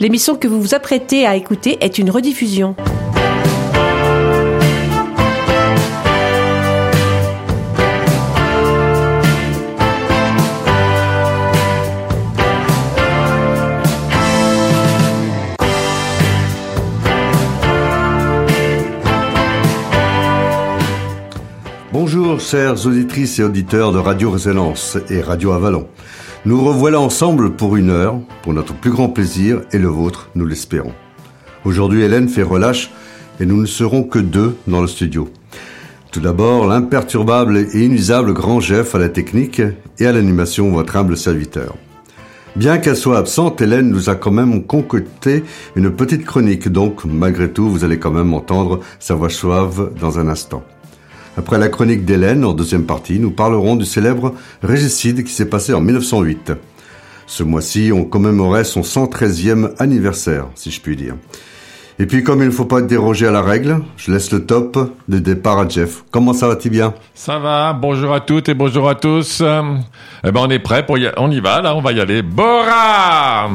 L'émission que vous vous apprêtez à écouter est une rediffusion. Bonjour, chères auditrices et auditeurs de Radio Résonance et Radio Avalon. Nous revoilà ensemble pour une heure, pour notre plus grand plaisir et le vôtre, nous l'espérons. Aujourd'hui, Hélène fait relâche et nous ne serons que deux dans le studio. Tout d'abord, l'imperturbable et inusable grand Jeff à la technique et à l'animation, votre humble serviteur. Bien qu'elle soit absente, Hélène nous a quand même concocté une petite chronique, donc malgré tout, vous allez quand même entendre sa voix suave dans un instant. Après la chronique d'Hélène, en deuxième partie, nous parlerons du célèbre régicide qui s'est passé en 1908. Ce mois-ci, on commémorait son 113e anniversaire, si je puis dire. Et puis, comme il ne faut pas déroger à la règle, je laisse le top de départ à Jeff. Comment ça va-t-il bien Ça va, bonjour à toutes et bonjour à tous. Euh, eh ben, on est prêt pour. On y va, là, on va y aller. Bora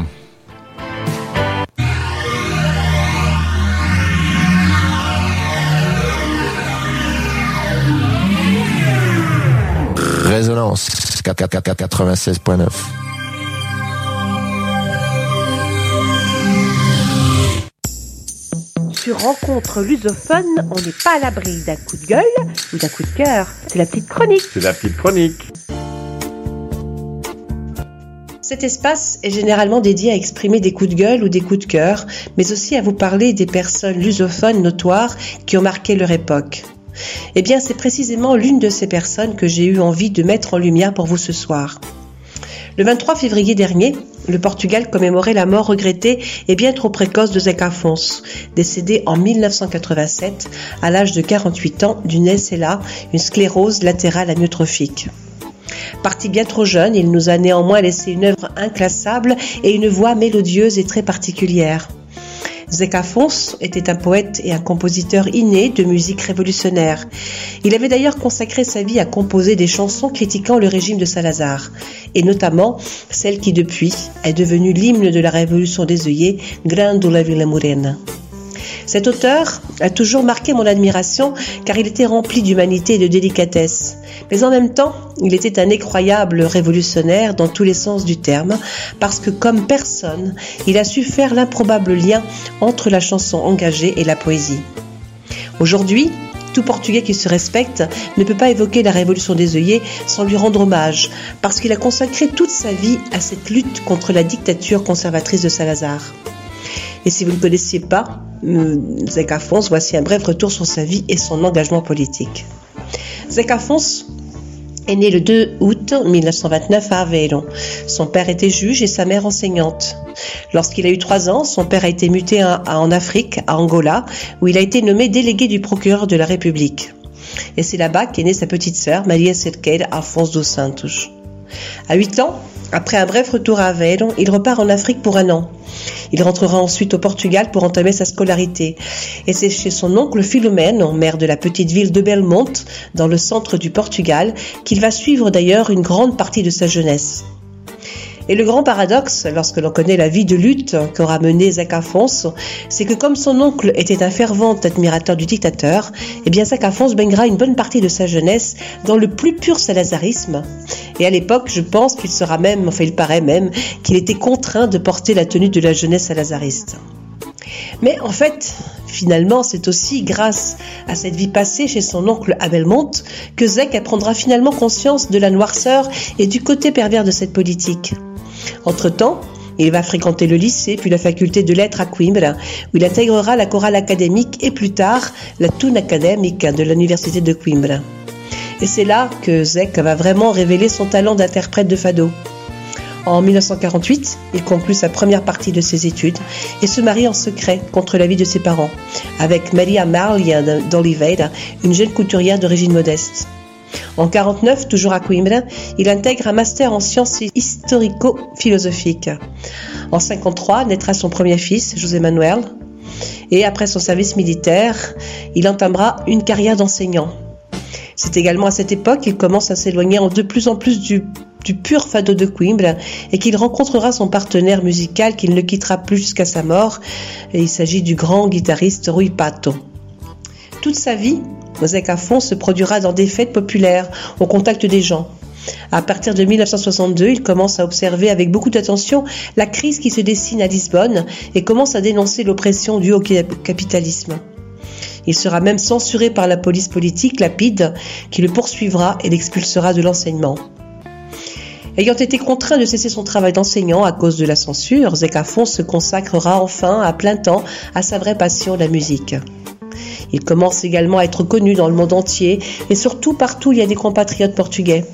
Résonance 96.9. Sur Rencontre lusophone, on n'est pas à l'abri d'un coup de gueule ou d'un coup de cœur. C'est la petite chronique. C'est la petite chronique. Cet espace est généralement dédié à exprimer des coups de gueule ou des coups de cœur, mais aussi à vous parler des personnes lusophones notoires qui ont marqué leur époque. Eh bien, c'est précisément l'une de ces personnes que j'ai eu envie de mettre en lumière pour vous ce soir. Le 23 février dernier, le Portugal commémorait la mort regrettée et bien trop précoce de Zé Afonso, décédé en 1987 à l'âge de 48 ans d'une SLA, une sclérose latérale amyotrophique. Parti bien trop jeune, il nous a néanmoins laissé une œuvre inclassable et une voix mélodieuse et très particulière. Zeka Fons était un poète et un compositeur inné de musique révolutionnaire. Il avait d'ailleurs consacré sa vie à composer des chansons critiquant le régime de Salazar, et notamment celle qui depuis est devenue l'hymne de la révolution des œillets, Grandula Villa Morena. Cet auteur a toujours marqué mon admiration car il était rempli d'humanité et de délicatesse. Mais en même temps, il était un effroyable révolutionnaire dans tous les sens du terme parce que comme personne, il a su faire l'improbable lien entre la chanson engagée et la poésie. Aujourd'hui, tout Portugais qui se respecte ne peut pas évoquer la révolution des œillets sans lui rendre hommage, parce qu'il a consacré toute sa vie à cette lutte contre la dictature conservatrice de Salazar. Et si vous ne connaissiez pas euh, Zek Afonso, voici un bref retour sur sa vie et son engagement politique. Zek Afonso est né le 2 août 1929 à Aveyron. Son père était juge et sa mère enseignante. Lorsqu'il a eu trois ans, son père a été muté en Afrique, à Angola, où il a été nommé délégué du procureur de la République. Et c'est là-bas qu'est née sa petite sœur, Maria Cerqueira Afonso dos Santos. À 8 ans, après un bref retour à Aveyron, il repart en Afrique pour un an. Il rentrera ensuite au Portugal pour entamer sa scolarité. Et c'est chez son oncle Philomène, maire de la petite ville de Belmonte, dans le centre du Portugal, qu'il va suivre d'ailleurs une grande partie de sa jeunesse. Et le grand paradoxe, lorsque l'on connaît la vie de lutte qu'aura menée Zach Afonso, c'est que comme son oncle était un fervent admirateur du dictateur, eh bien Zach Afonso baignera une bonne partie de sa jeunesse dans le plus pur salazarisme. Et à l'époque, je pense qu'il sera même, enfin il paraît même, qu'il était contraint de porter la tenue de la jeunesse salazariste. Mais en fait, finalement, c'est aussi grâce à cette vie passée chez son oncle à Belmont que Zek apprendra finalement conscience de la noirceur et du côté pervers de cette politique. Entre-temps, il va fréquenter le lycée, puis la faculté de lettres à Coimbra, où il intégrera la chorale académique et plus tard la Tune académique de l'université de Coimbra. Et c'est là que Zek va vraiment révéler son talent d'interprète de fado. En 1948, il conclut sa première partie de ses études et se marie en secret contre l'avis de ses parents, avec Maria Maria d'Oliveira, une jeune couturière d'origine modeste. En 49, toujours à Coimbra, il intègre un master en sciences historico-philosophiques. En 53, naîtra son premier fils, José Manuel, et après son service militaire, il entamera une carrière d'enseignant. C'est également à cette époque qu'il commence à s'éloigner de plus en plus du pur fado de Coimbra et qu'il rencontrera son partenaire musical qu'il ne quittera plus jusqu'à sa mort. Et il s'agit du grand guitariste Rui Pato. Toute sa vie, Fon se produira dans des fêtes populaires, au contact des gens. À partir de 1962, il commence à observer avec beaucoup d'attention la crise qui se dessine à Lisbonne et commence à dénoncer l'oppression due au capitalisme. Il sera même censuré par la police politique, lapide, qui le poursuivra et l'expulsera de l'enseignement. Ayant été contraint de cesser son travail d'enseignant à cause de la censure, Zekafon se consacrera enfin à plein temps à sa vraie passion, la musique. Il commence également à être connu dans le monde entier et surtout partout il y a des compatriotes portugais.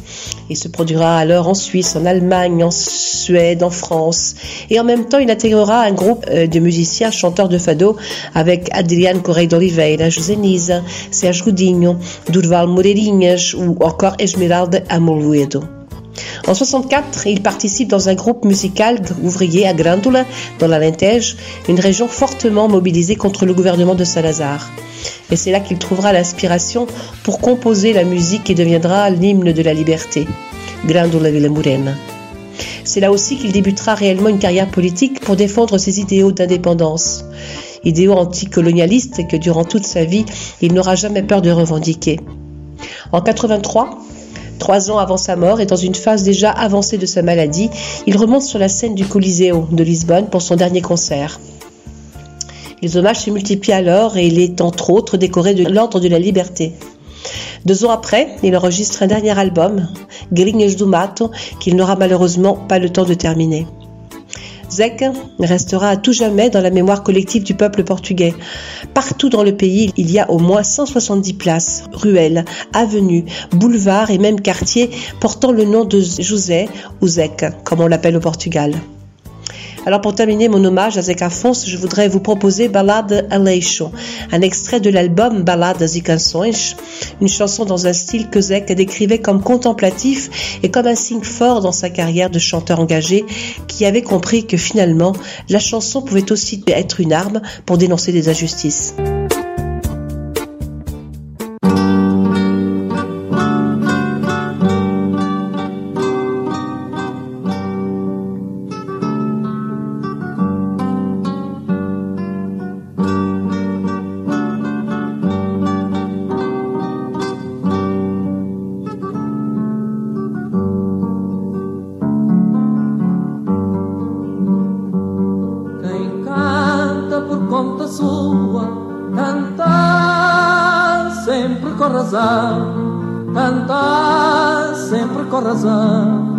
Il se produira alors en Suisse, en Allemagne, en Suède, en France. Et en même temps, il intégrera un groupe euh, de musiciens chanteurs de fado avec Adriano Correia d'Oliveira, José Nisa, Serge Godinho, Durval Moreirinhas ou encore Esmeralda Amoluedo. En 64, il participe dans un groupe musical ouvrier à Grândola, dans la Lentège, une région fortement mobilisée contre le gouvernement de Salazar. Et c'est là qu'il trouvera l'inspiration pour composer la musique qui deviendra l'hymne de la liberté, Grândola Vila Morena. C'est là aussi qu'il débutera réellement une carrière politique pour défendre ses idéaux d'indépendance, idéaux anticolonialistes que durant toute sa vie il n'aura jamais peur de revendiquer. En 83, Trois ans avant sa mort et dans une phase déjà avancée de sa maladie, il remonte sur la scène du Coliseo de Lisbonne pour son dernier concert. Les hommages se multiplient alors et il est entre autres décoré de l'Ordre de la Liberté. Deux ans après, il enregistre un dernier album, Grinhas do Mato, qu'il n'aura malheureusement pas le temps de terminer. Zek restera à tout jamais dans la mémoire collective du peuple portugais. Partout dans le pays, il y a au moins 170 places, ruelles, avenues, boulevards et même quartiers portant le nom de José ou Zek, comme on l'appelle au Portugal. Alors pour terminer mon hommage à Zeca Afonso, je voudrais vous proposer Ballade Aleixo, un extrait de l'album Baladas e Canções, une chanson dans un style que Zeca décrivait comme contemplatif et comme un signe fort dans sa carrière de chanteur engagé qui avait compris que finalement la chanson pouvait aussi être une arme pour dénoncer des injustices. razão, cantar sempre com razão.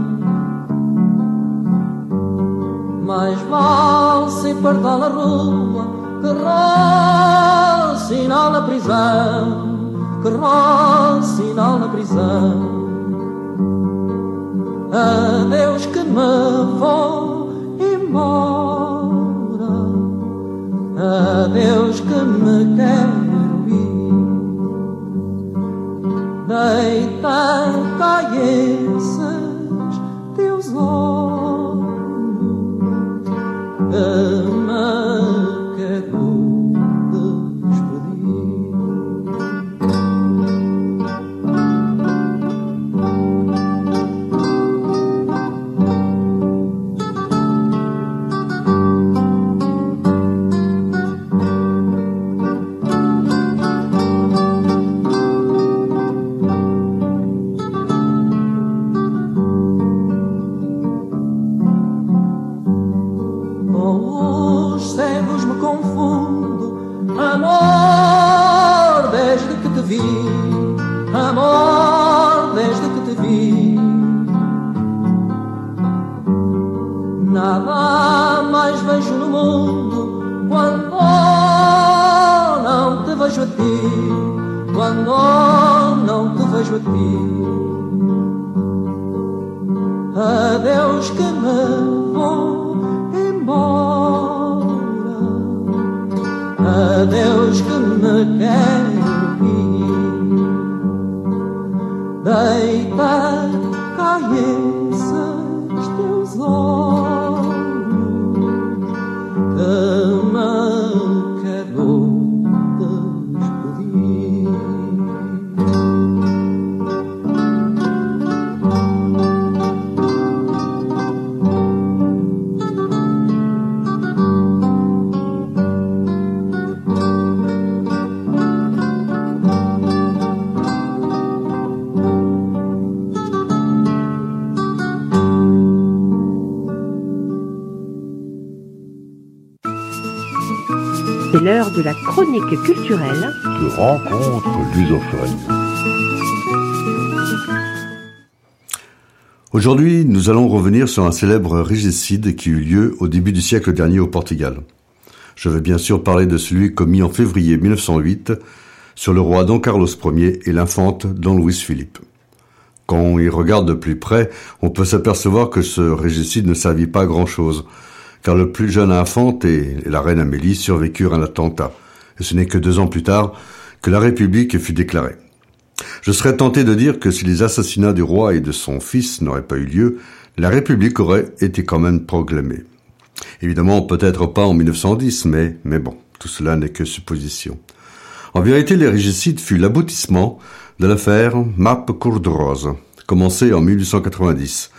Mais mal se perdão na rua que sinal na prisão, que sinal na prisão. Ah, vejo a ti, quando não te vejo a ti. Adeus que me vou embora, adeus que me quero ir. Deitar de la chronique culturelle de rencontres lusophones. Aujourd'hui, nous allons revenir sur un célèbre régicide qui eut lieu au début du siècle dernier au Portugal. Je vais bien sûr parler de celui commis en février 1908 sur le roi Don Carlos Ier et l'infante Don Luis Philippe. Quand on y regarde de plus près, on peut s'apercevoir que ce régicide ne servit pas à grand chose, car le plus jeune infante et la reine Amélie survécurent à un attentat, et ce n'est que deux ans plus tard que la République fut déclarée. Je serais tenté de dire que si les assassinats du roi et de son fils n'auraient pas eu lieu, la République aurait été quand même proclamée. Évidemment, peut-être pas en 1910, mais, bon, tout cela n'est que supposition. En vérité, les régicides fut l'aboutissement de l'affaire Map Rose, commencée en 1890,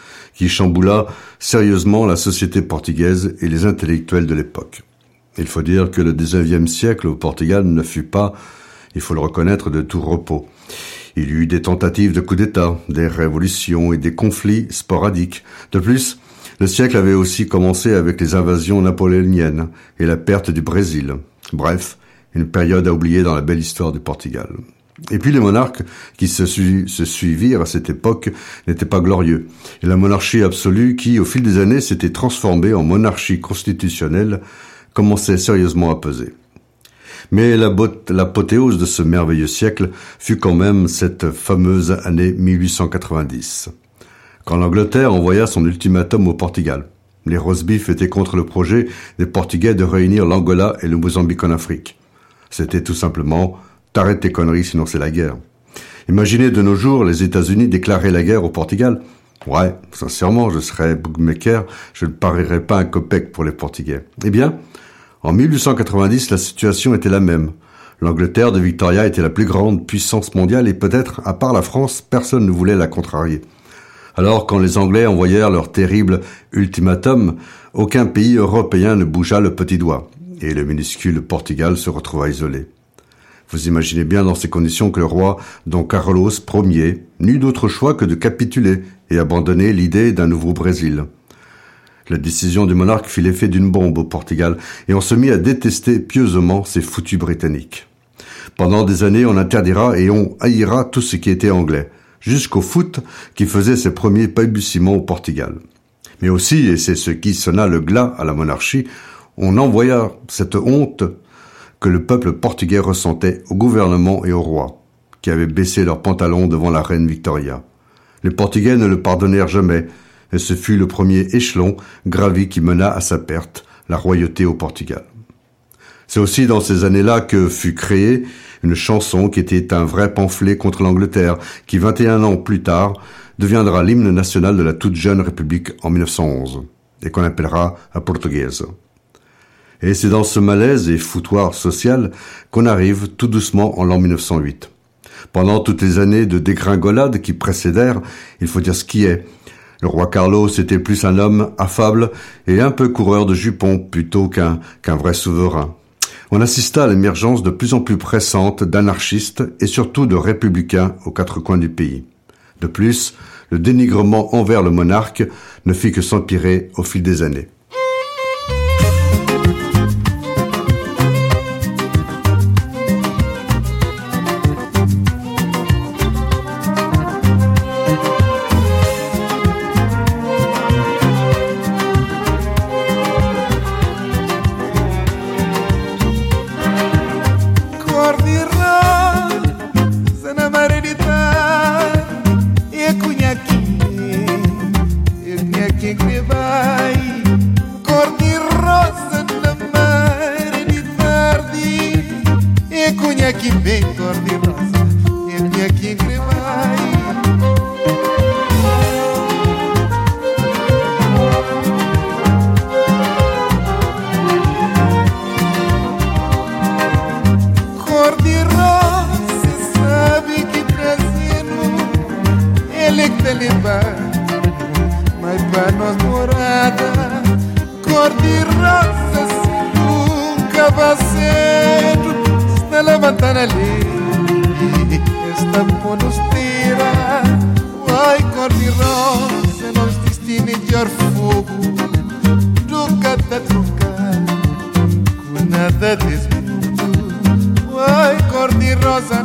qui chamboula sérieusement la société portugaise et les intellectuels de l'époque. Il faut dire que le XIXe siècle au Portugal ne fut pas, il faut le reconnaître, de tout repos. Il y eut des tentatives de coup d'État, des révolutions et des conflits sporadiques. De plus, le siècle avait aussi commencé avec les invasions napoléoniennes et la perte du Brésil. Bref, une période à oublier dans la belle histoire du Portugal. Et puis les monarques qui se, suivirent à cette époque n'étaient pas glorieux. Et la monarchie absolue qui, au fil des années, s'était transformée en monarchie constitutionnelle, commençait sérieusement à peser. Mais l'apothéose de ce merveilleux siècle fut quand même cette fameuse année 1890, quand l'Angleterre envoya son ultimatum au Portugal. Les Rosebifs étaient contre le projet des Portugais de réunir l'Angola et le Mozambique en Afrique. C'était tout simplement t'arrêtes tes conneries sinon c'est la guerre. Imaginez de nos jours les États-Unis déclarer la guerre au Portugal. Ouais, sincèrement, je serais bookmaker, je ne parierais pas un copec pour les Portugais. Eh bien, en 1890, la situation était la même. L'Angleterre de Victoria était la plus grande puissance mondiale et peut-être, à part la France, personne ne voulait la contrarier. Alors, quand les Anglais envoyèrent leur terrible ultimatum, aucun pays européen ne bougea le petit doigt, et le minuscule Portugal se retrouva isolé. Vous imaginez bien dans ces conditions que le roi Don Carlos Ier n'eut d'autre choix que de capituler et abandonner l'idée d'un nouveau Brésil. La décision du monarque fit l'effet d'une bombe au Portugal, et on se mit à détester pieusement ces foutus Britanniques. Pendant des années, on interdira et on haïra tout ce qui était anglais, jusqu'au foot qui faisait ses premiers balbutiements au Portugal. Mais aussi, et c'est ce qui sonna le glas à la monarchie, on envoya cette honte que le peuple portugais ressentait au gouvernement et au roi, qui avaient baissé leurs pantalons devant la reine Victoria. Les Portugais ne le pardonnèrent jamais, et ce fut le premier échelon gravi qui mena à sa perte la royauté au Portugal. C'est aussi dans ces années-là que fut créée une chanson qui était un vrai pamphlet contre l'Angleterre, qui 21 ans plus tard deviendra l'hymne national de la toute jeune République en 1911, et qu'on appellera la portugaise. Et c'est dans ce malaise et foutoir social qu'on arrive tout doucement en l'an 1908. Pendant toutes les années de dégringolade qui précédèrent, il faut dire ce qui est, le roi Carlos était plus un homme affable et un peu coureur de jupons plutôt qu'un qu'un vrai souverain. On assista à l'émergence de plus en plus pressante d'anarchistes et surtout de républicains aux quatre coins du pays. De plus, le dénigrement envers le monarque ne fit que s'empirer au fil des années. pior fogo do catatrocar com nada de. Ai, cor de rosa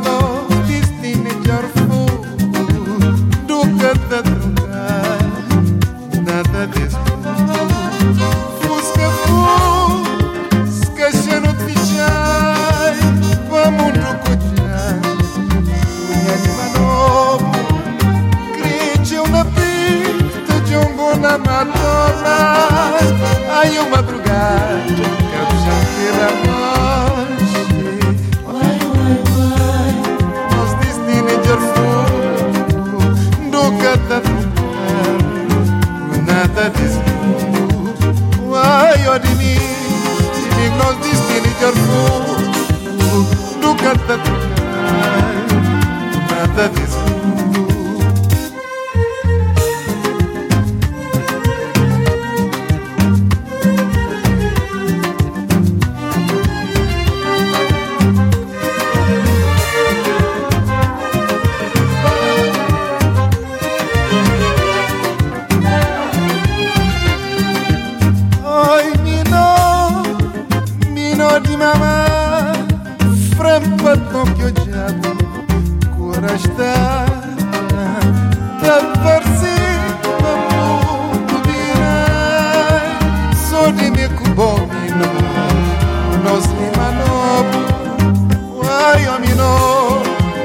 ai, o mino,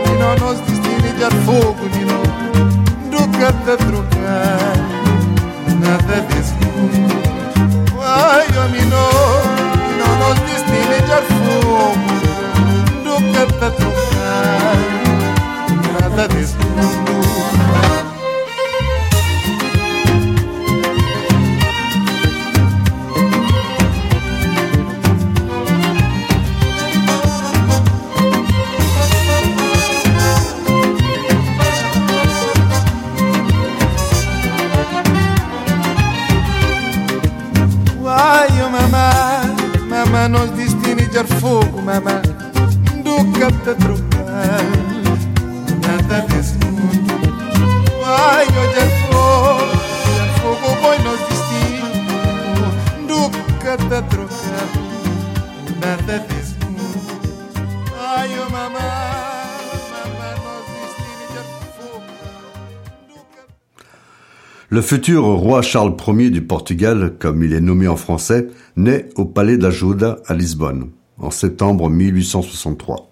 mino nos destini di fogo, mino, duca da trocar, nada desse Ai, o mino, mino nos destini de fogo Nunca tá trocar Nada desse mundo Le futur roi Charles Ier du Portugal, comme il est nommé en français, naît au palais d'Ajuda à Lisbonne, en septembre 1863.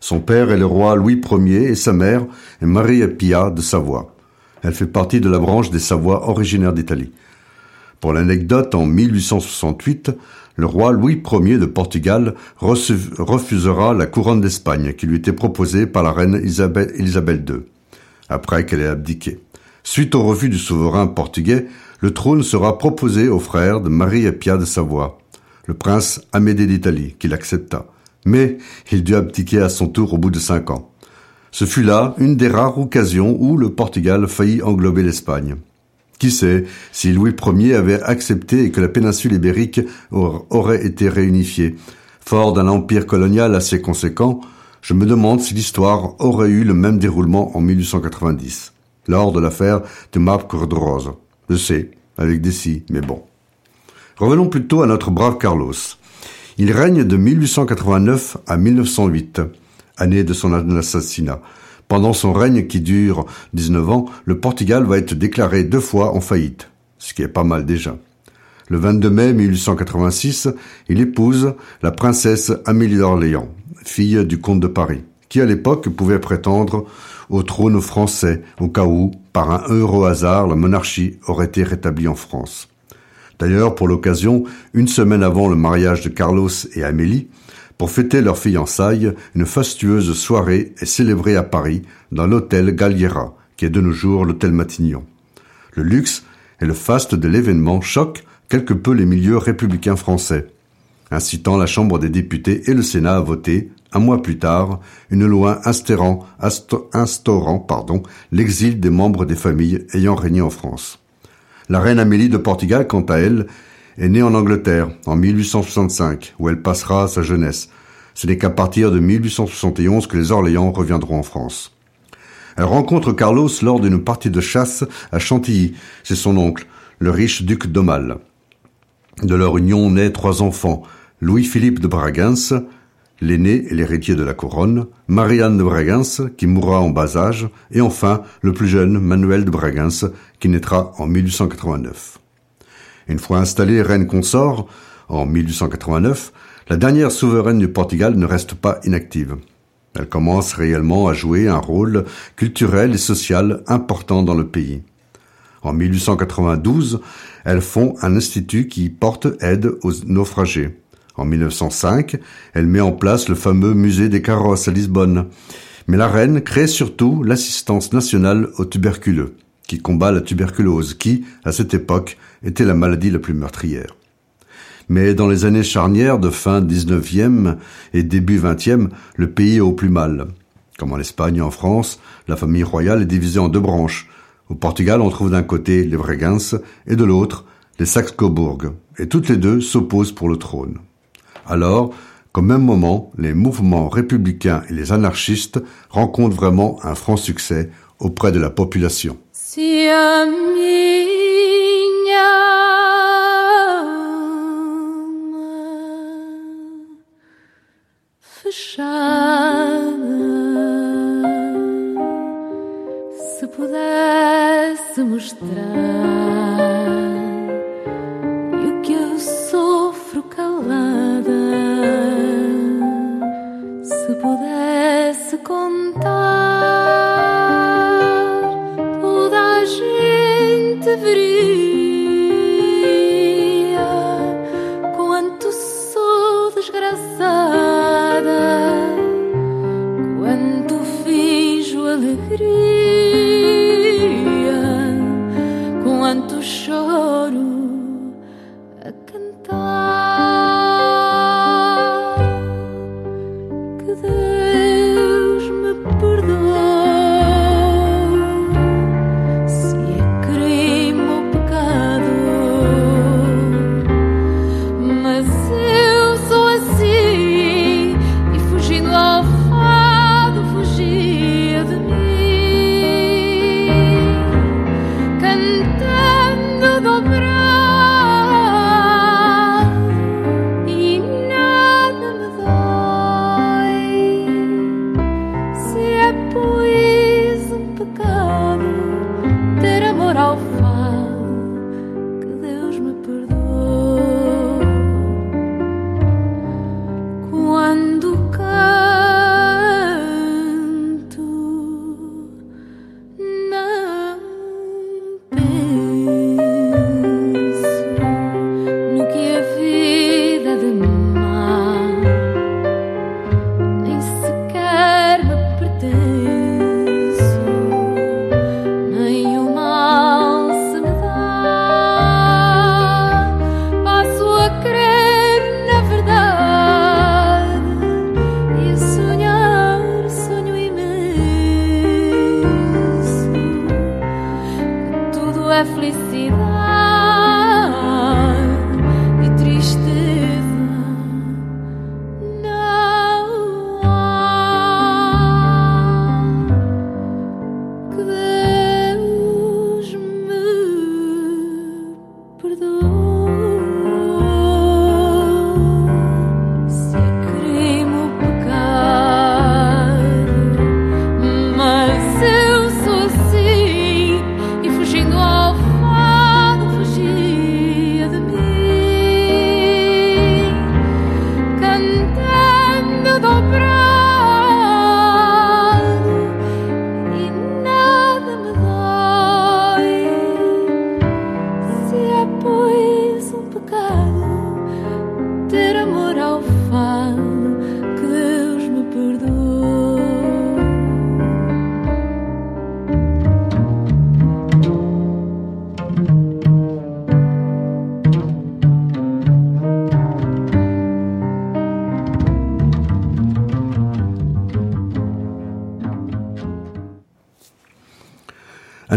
Son père est le roi Louis Ier et sa mère est Maria Pia de Savoie. Elle fait partie de la branche des Savoies originaires d'Italie. Pour l'anecdote, en 1868, le roi Louis Ier de Portugal refusera la couronne d'Espagne qui lui était proposée par la reine Isabelle, II, après qu'elle ait abdiqué. Suite au refus du souverain portugais, le trône sera proposé au frère de Marie Pia de Savoie, le prince Amédée d'Italie, qu'il accepta. Mais il dut abdiquer à son tour au bout de cinq ans. Ce fut là une des rares occasions où le Portugal faillit englober l'Espagne. Qui sait si Louis Ier avait accepté et que la péninsule ibérique aur- aurait été réunifiée. Fort d'un empire colonial assez conséquent, je me demande si l'histoire aurait eu le même déroulement en 1890, lors de l'affaire de Map Cordrosa. Je sais, avec des si, mais bon. Revenons plutôt à notre brave Carlos. Il règne de 1889 à 1908, année de son assassinat. Pendant son règne qui dure 19 ans, le Portugal va être déclaré deux fois en faillite, ce qui est pas mal déjà. Le 22 mai 1886, il épouse la princesse Amélie d'Orléans, fille du comte de Paris, qui à l'époque pouvait prétendre au trône français au cas où, par un heureux hasard, la monarchie aurait été rétablie en France. D'ailleurs, pour l'occasion, une semaine avant le mariage de Carlos et Amélie, pour fêter leur fiançailles, une fastueuse soirée est célébrée à Paris dans l'hôtel Galliera, qui est de nos jours l'hôtel Matignon. Le luxe et le faste de l'événement choquent quelque peu les milieux républicains français, incitant la Chambre des députés et le Sénat à voter, un mois plus tard, une loi instaurant, insta- instaurant l'exil des membres des familles ayant régné en France. La reine Amélie de Portugal, quant à elle, est née en Angleterre en 1865, où elle passera sa jeunesse. Ce n'est qu'à partir de 1871 que les Orléans reviendront en France. Elle rencontre Carlos lors d'une partie de chasse à Chantilly, chez son oncle, le riche duc d'Aumale. De leur union naît trois enfants, Louis-Philippe de Bragances, l'aîné et l'héritier de la couronne, Marianne de Bragances, qui mourra en bas âge, et enfin le plus jeune Manuel de Bragances, qui naîtra en 1889. Une fois installée reine consort, en 1889, la dernière souveraine du Portugal ne reste pas inactive. Elle commence réellement à jouer un rôle culturel et social important dans le pays. En 1892, elle fond un institut qui porte aide aux naufragés. En 1905, elle met en place le fameux musée des carrosses à Lisbonne. Mais la reine crée surtout l'assistance nationale aux tuberculeux, qui combat la tuberculose, qui, à cette époque, était la maladie la plus meurtrière. Mais dans les années charnières de fin 19e et début 20e, le pays est au plus mal. Comme en Espagne et en France, la famille royale est divisée en deux branches. Au Portugal, on trouve d'un côté les Bregences et de l'autre les Saxe-Cobourg, et toutes les deux s'opposent pour le trône. Alors, qu'au même moment, les mouvements républicains et les anarchistes rencontrent vraiment un franc succès auprès de la population.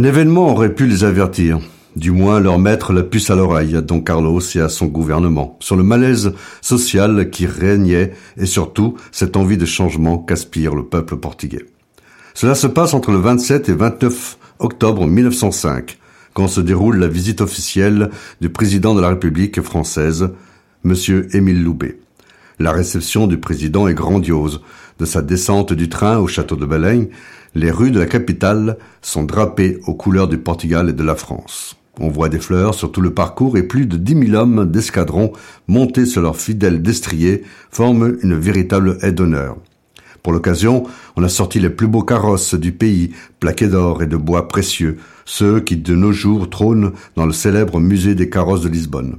Un événement aurait pu les avertir, du moins leur mettre la puce à l'oreille à Don Carlos et à son gouvernement, sur le malaise social qui régnait et surtout cette envie de changement qu'aspire le peuple portugais. Cela se passe entre le 27 et 29 octobre 1905, quand se déroule la visite officielle du président de la République française, Monsieur Émile Loubet. La réception du président est grandiose. De sa descente du train au château de Belém, les rues de la capitale sont drapées aux couleurs du Portugal et de la France. On voit des fleurs sur tout le parcours et plus de dix mille hommes d'escadron montés sur leurs fidèles destriers forment une véritable aide d'honneur. Pour l'occasion, on a sorti les plus beaux carrosses du pays, plaqués d'or et de bois précieux, ceux qui de nos jours trônent dans le célèbre musée des carrosses de Lisbonne.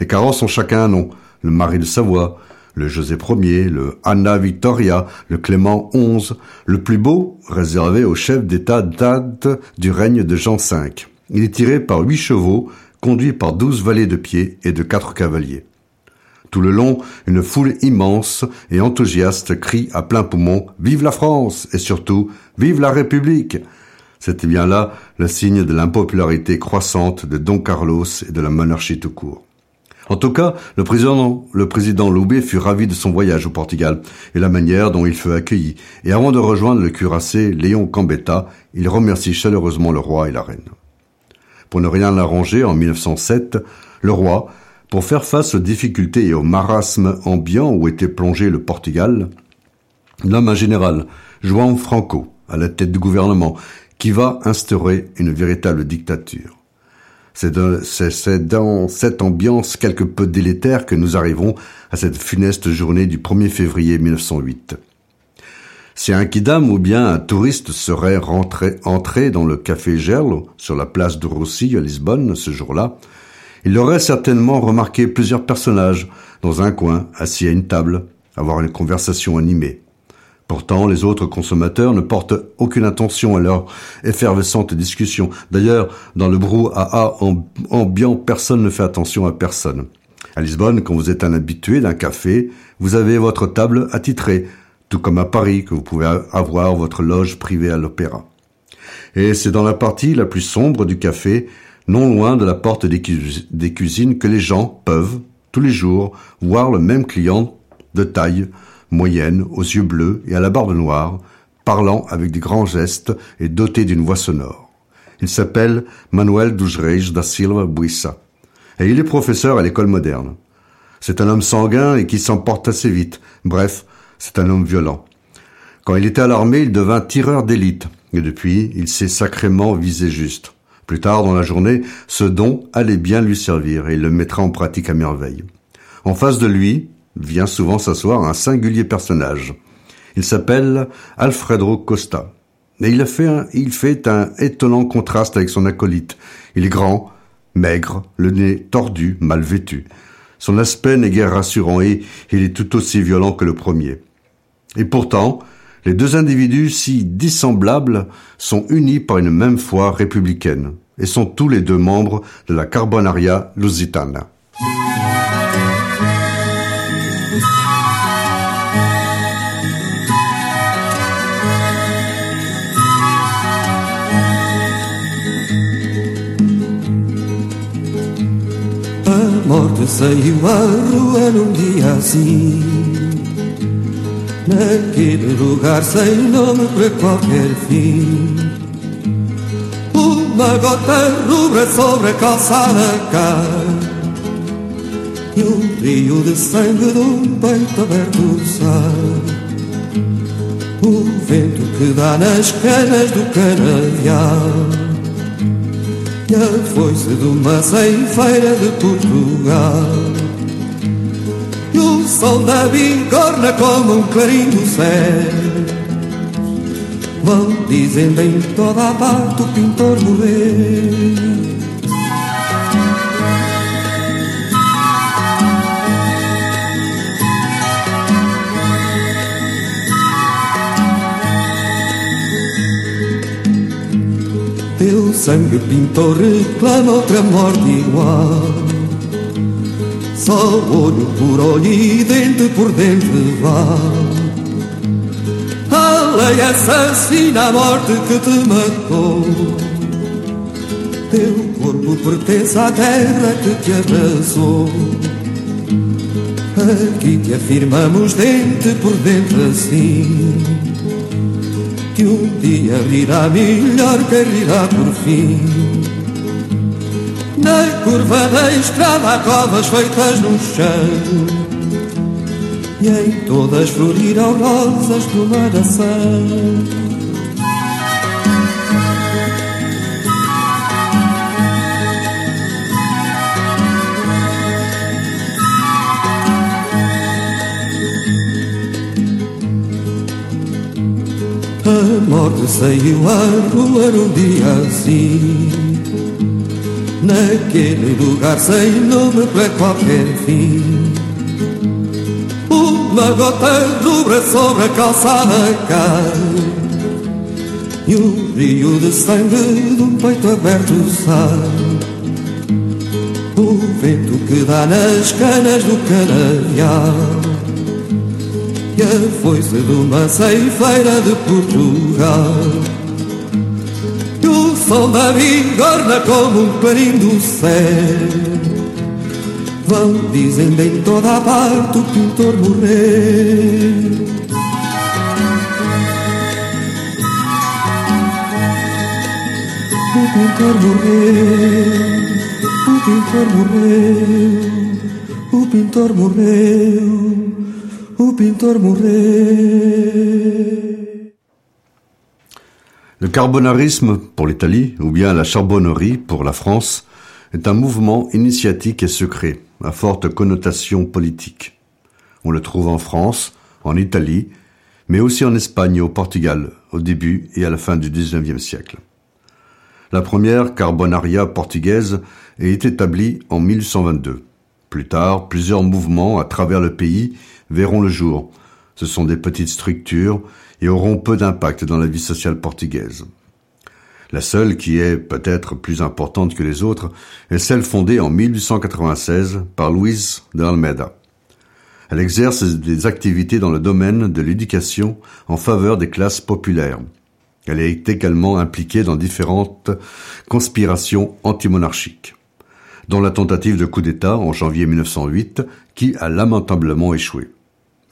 Les carrosses ont chacun un nom, le Marie de Savoie, le José Ier, le Anna Victoria, le Clément XI, le plus beau réservé au chef d'État date du règne de Jean V. Il est tiré par huit chevaux, conduit par douze valets de pied et de quatre cavaliers. Tout le long, une foule immense et enthousiaste crie à plein poumon Vive la France et surtout Vive la République C'était bien là le signe de l'impopularité croissante de Don Carlos et de la monarchie tout court. En tout cas, le président, le Loubet fut ravi de son voyage au Portugal et la manière dont il fut accueilli. Et avant de rejoindre le cuirassé Léon Cambetta, il remercie chaleureusement le roi et la reine. Pour ne rien arranger, en 1907, le roi, pour faire face aux difficultés et au marasme ambiant où était plongé le Portugal, nomme un général, João Franco, à la tête du gouvernement, qui va instaurer une véritable dictature. C'est dans cette ambiance quelque peu délétère que nous arrivons à cette funeste journée du 1er février 1908. Si un kidam ou bien un touriste serait rentré, entré dans le café Gerlo, sur la place de Rossi à Lisbonne, ce jour-là, il aurait certainement remarqué plusieurs personnages dans un coin, assis à une table, avoir une conversation animée. Pourtant, les autres consommateurs ne portent aucune attention à leur effervescente discussion. D'ailleurs, dans le brouhaha ambiant, personne ne fait attention à personne. À Lisbonne, quand vous êtes un habitué d'un café, vous avez votre table attitrée, tout comme à Paris que vous pouvez avoir votre loge privée à l'opéra. Et c'est dans la partie la plus sombre du café, non loin de la porte des, des cuisines, que les gens peuvent, tous les jours, voir le même client de taille, moyenne, aux yeux bleus et à la barbe noire, parlant avec des grands gestes et doté d'une voix sonore. Il s'appelle Manuel dos da Silva Buissa, et il est professeur à l'école moderne. C'est un homme sanguin et qui s'emporte assez vite. Bref, c'est un homme violent. Quand il était à l'armée, il devint tireur d'élite, et depuis, il s'est sacrément visé juste. Plus tard dans la journée, ce don allait bien lui servir, et il le mettra en pratique à merveille. En face de lui, vient souvent s'asseoir un singulier personnage. Il s'appelle Alfredo Costa. Et il, fait un, il fait un étonnant contraste avec son acolyte. Il est grand, maigre, le nez tordu, mal vêtu. Son aspect n'est guère rassurant et il est tout aussi violent que le premier. Et pourtant, les deux individus si dissemblables sont unis par une même foi républicaine et sont tous les deux membres de la Carbonaria Lusitana. Morte saiu à rua num dia assim. Naquele lugar sem nome para qualquer fim. Uma gota rubra sobre a calçada cai E um rio de sangue de um peito aberto sai. O vento que dá nas canas do canavial e a foice de uma ceifeira de Portugal. E o sol da bigorna como um clarim do céu. Vão dizendo em toda a parte o pintor morreu. Sangue pintor reclama outra morte igual. Só olho por olho e dente por dente vale. A lei assassina a morte que te matou. Teu corpo pertence à terra que te abraçou. Aqui te afirmamos dente por dente assim que um dia virá melhor que rirá por fim. Na curva da estrada há covas feitas no chão e em todas floriram rosas do maraçã. A morte saiu a rolar um dia assim. Naquele lugar sem nome para qualquer fim. Uma gota rubra sobre a calçada cai. E um rio de sangue de um peito aberto sai. O vento que dá nas canas do canavial e a foice de uma ceifeira de Portugal. E o sol da bigorna como um clarim do céu. Vão dizendo em toda a parte o pintor morreu. O pintor morreu, o pintor morreu, o pintor morreu. Le carbonarisme pour l'Italie, ou bien la charbonnerie pour la France, est un mouvement initiatique et secret, à forte connotation politique. On le trouve en France, en Italie, mais aussi en Espagne et au Portugal, au début et à la fin du XIXe siècle. La première carbonaria portugaise est établie en 1822. Plus tard, plusieurs mouvements à travers le pays verront le jour. Ce sont des petites structures et auront peu d'impact dans la vie sociale portugaise. La seule qui est peut-être plus importante que les autres est celle fondée en 1896 par Luis de Almeida. Elle exerce des activités dans le domaine de l'éducation en faveur des classes populaires. Elle est également impliquée dans différentes conspirations antimonarchiques, dont la tentative de coup d'État en janvier 1908 qui a lamentablement échoué.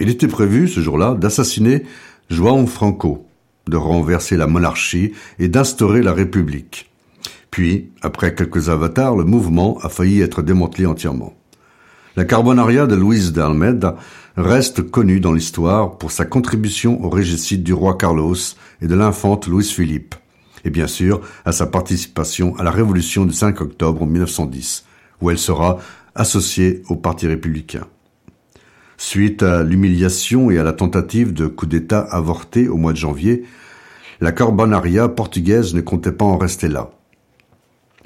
Il était prévu ce jour-là d'assassiner João Franco, de renverser la monarchie et d'instaurer la République. Puis, après quelques avatars, le mouvement a failli être démantelé entièrement. La Carbonaria de Luis de Almeida reste connue dans l'histoire pour sa contribution au régicide du roi Carlos et de l'infante Louis Philippe, et bien sûr à sa participation à la révolution du 5 octobre 1910, où elle sera associée au Parti républicain. Suite à l'humiliation et à la tentative de coup d'État avorté au mois de janvier, la Carbonaria portugaise ne comptait pas en rester là.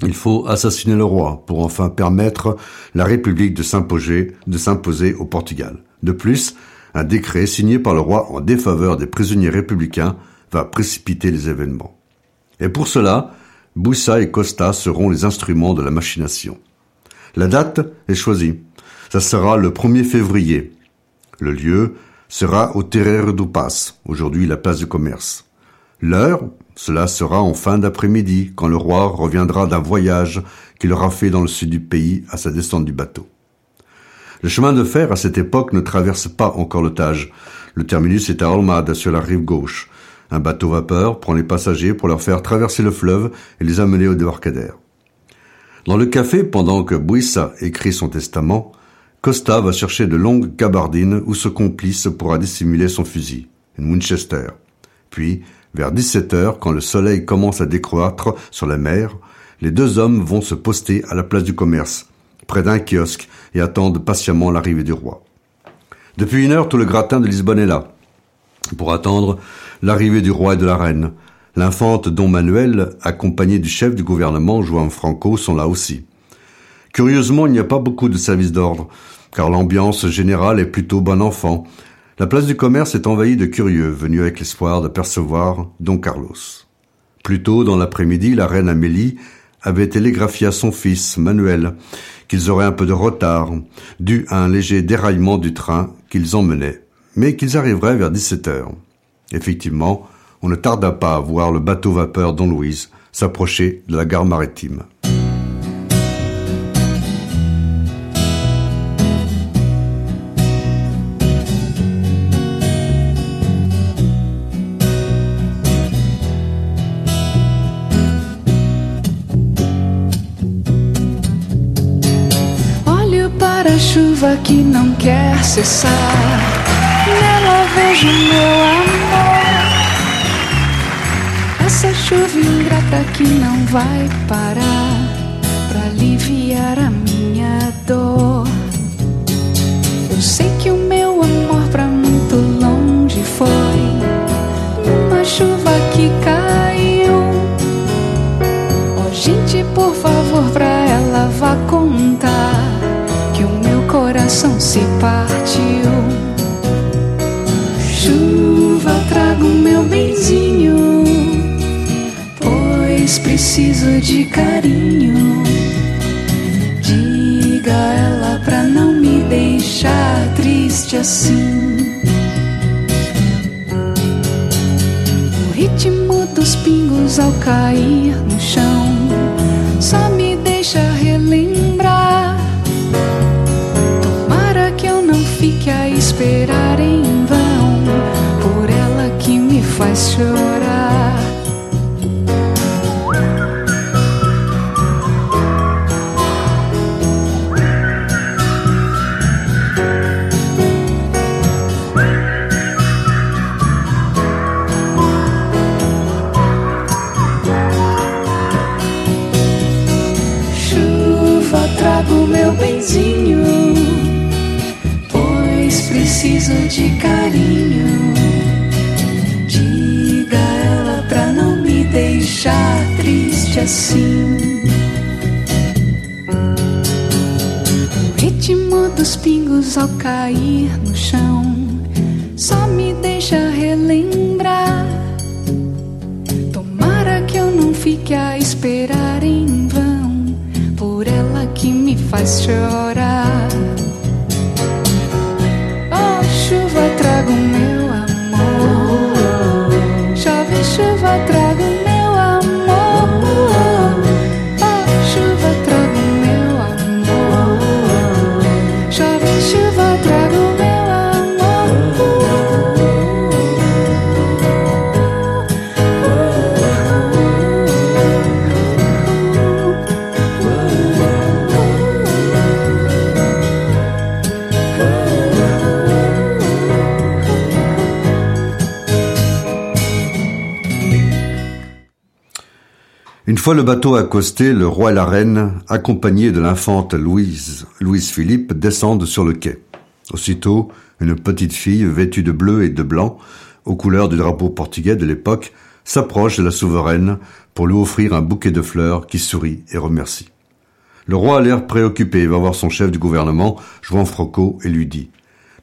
Il faut assassiner le roi pour enfin permettre la République de s'imposer, de s'imposer au Portugal. De plus, un décret signé par le roi en défaveur des prisonniers républicains va précipiter les événements. Et pour cela, Boussa et Costa seront les instruments de la machination. La date est choisie. Ça sera le 1er février. Le lieu sera au Terreiro do Pass, aujourd'hui la place du commerce. L'heure, cela sera en fin d'après-midi, quand le roi reviendra d'un voyage qu'il aura fait dans le sud du pays à sa descente du bateau. Le chemin de fer à cette époque ne traverse pas encore le Tage. Le terminus est à Almada sur la rive gauche. Un bateau vapeur prend les passagers pour leur faire traverser le fleuve et les amener au débarcadère. Dans le café, pendant que Buissa écrit son testament, Costa va chercher de longues gabardines où ce complice pourra dissimuler son fusil, une Winchester. Puis, vers 17 heures, quand le soleil commence à décroître sur la mer, les deux hommes vont se poster à la place du commerce, près d'un kiosque, et attendent patiemment l'arrivée du roi. Depuis une heure, tout le gratin de Lisbonne est là, pour attendre l'arrivée du roi et de la reine. L'infante Don Manuel, accompagné du chef du gouvernement, Juan Franco, sont là aussi. Curieusement, il n'y a pas beaucoup de services d'ordre, car l'ambiance générale est plutôt bon enfant. La place du commerce est envahie de curieux, venus avec l'espoir d'apercevoir Don Carlos. Plus tôt dans l'après-midi, la reine Amélie avait télégraphié à son fils, Manuel, qu'ils auraient un peu de retard, dû à un léger déraillement du train qu'ils emmenaient, mais qu'ils arriveraient vers 17 heures. Effectivement, on ne tarda pas à voir le bateau vapeur Don Louise s'approcher de la gare maritime. Olho para a chuva que não quer cessar. vejo meu amor. Essa chuva ingrata que não vai parar pra aliviar a minha dor. Eu sei que o meu amor pra muito longe foi numa chuva que caiu. Ó, gente, por favor, pra ela vá contar que o meu coração se partiu. Chuva, traga o meu benzinho, pois preciso de carinho. Diga ela pra não me deixar triste assim. O ritmo dos pingos ao cair no chão assim. O ritmo dos pingos ao cair no chão só me deixa relembrar. Tomara que eu não fique a esperar em vão por ela que me faz chorar. Fois le bateau accosté, le roi et la reine, accompagnés de l'infante Louise, Louise Philippe, descendent sur le quai. Aussitôt, une petite fille vêtue de bleu et de blanc, aux couleurs du drapeau portugais de l'époque, s'approche de la souveraine pour lui offrir un bouquet de fleurs qui sourit et remercie. Le roi a l'air préoccupé va voir son chef du gouvernement, Juan Franco, et lui dit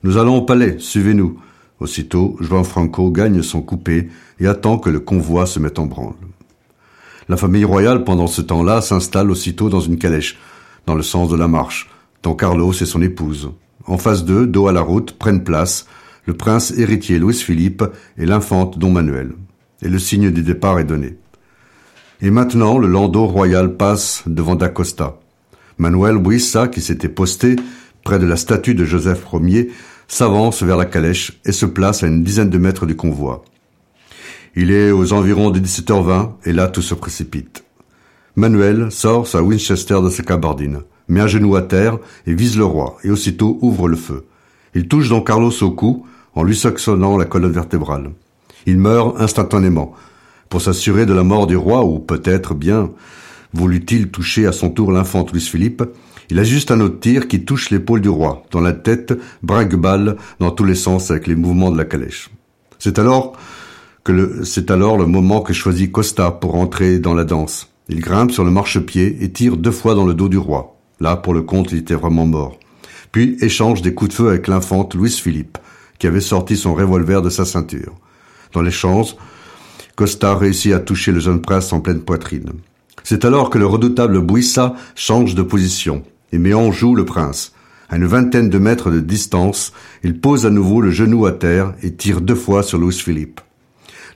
Nous allons au palais, suivez-nous. Aussitôt, Juan Franco gagne son coupé et attend que le convoi se mette en branle. La famille royale, pendant ce temps-là, s'installe aussitôt dans une calèche, dans le sens de la marche, dont Carlos et son épouse. En face d'eux, dos à la route, prennent place le prince héritier Louis-Philippe et l'infante Don Manuel. Et le signe du départ est donné. Et maintenant, le landau royal passe devant d'Acosta. Manuel Buissa, qui s'était posté près de la statue de Joseph Ier, s'avance vers la calèche et se place à une dizaine de mètres du convoi. Il est aux environs de 17h20 et là tout se précipite. Manuel sort sa Winchester de sa cabardine, met un genou à terre et vise le roi et aussitôt ouvre le feu. Il touche Don Carlos au cou en lui sanctionnant la colonne vertébrale. Il meurt instantanément pour s'assurer de la mort du roi ou peut-être bien voulut-il toucher à son tour l'infante Louis-Philippe, il ajuste un autre tir qui touche l'épaule du roi, dont la tête braque-balle dans tous les sens avec les mouvements de la calèche. C'est alors c'est alors le moment que choisit Costa pour entrer dans la danse. Il grimpe sur le marchepied et tire deux fois dans le dos du roi. Là, pour le compte, il était vraiment mort. Puis échange des coups de feu avec l'infante Louise-Philippe, qui avait sorti son revolver de sa ceinture. Dans l'échange, Costa réussit à toucher le jeune prince en pleine poitrine. C'est alors que le redoutable Bouissa change de position et met en joue le prince. À une vingtaine de mètres de distance, il pose à nouveau le genou à terre et tire deux fois sur Louis-Philippe.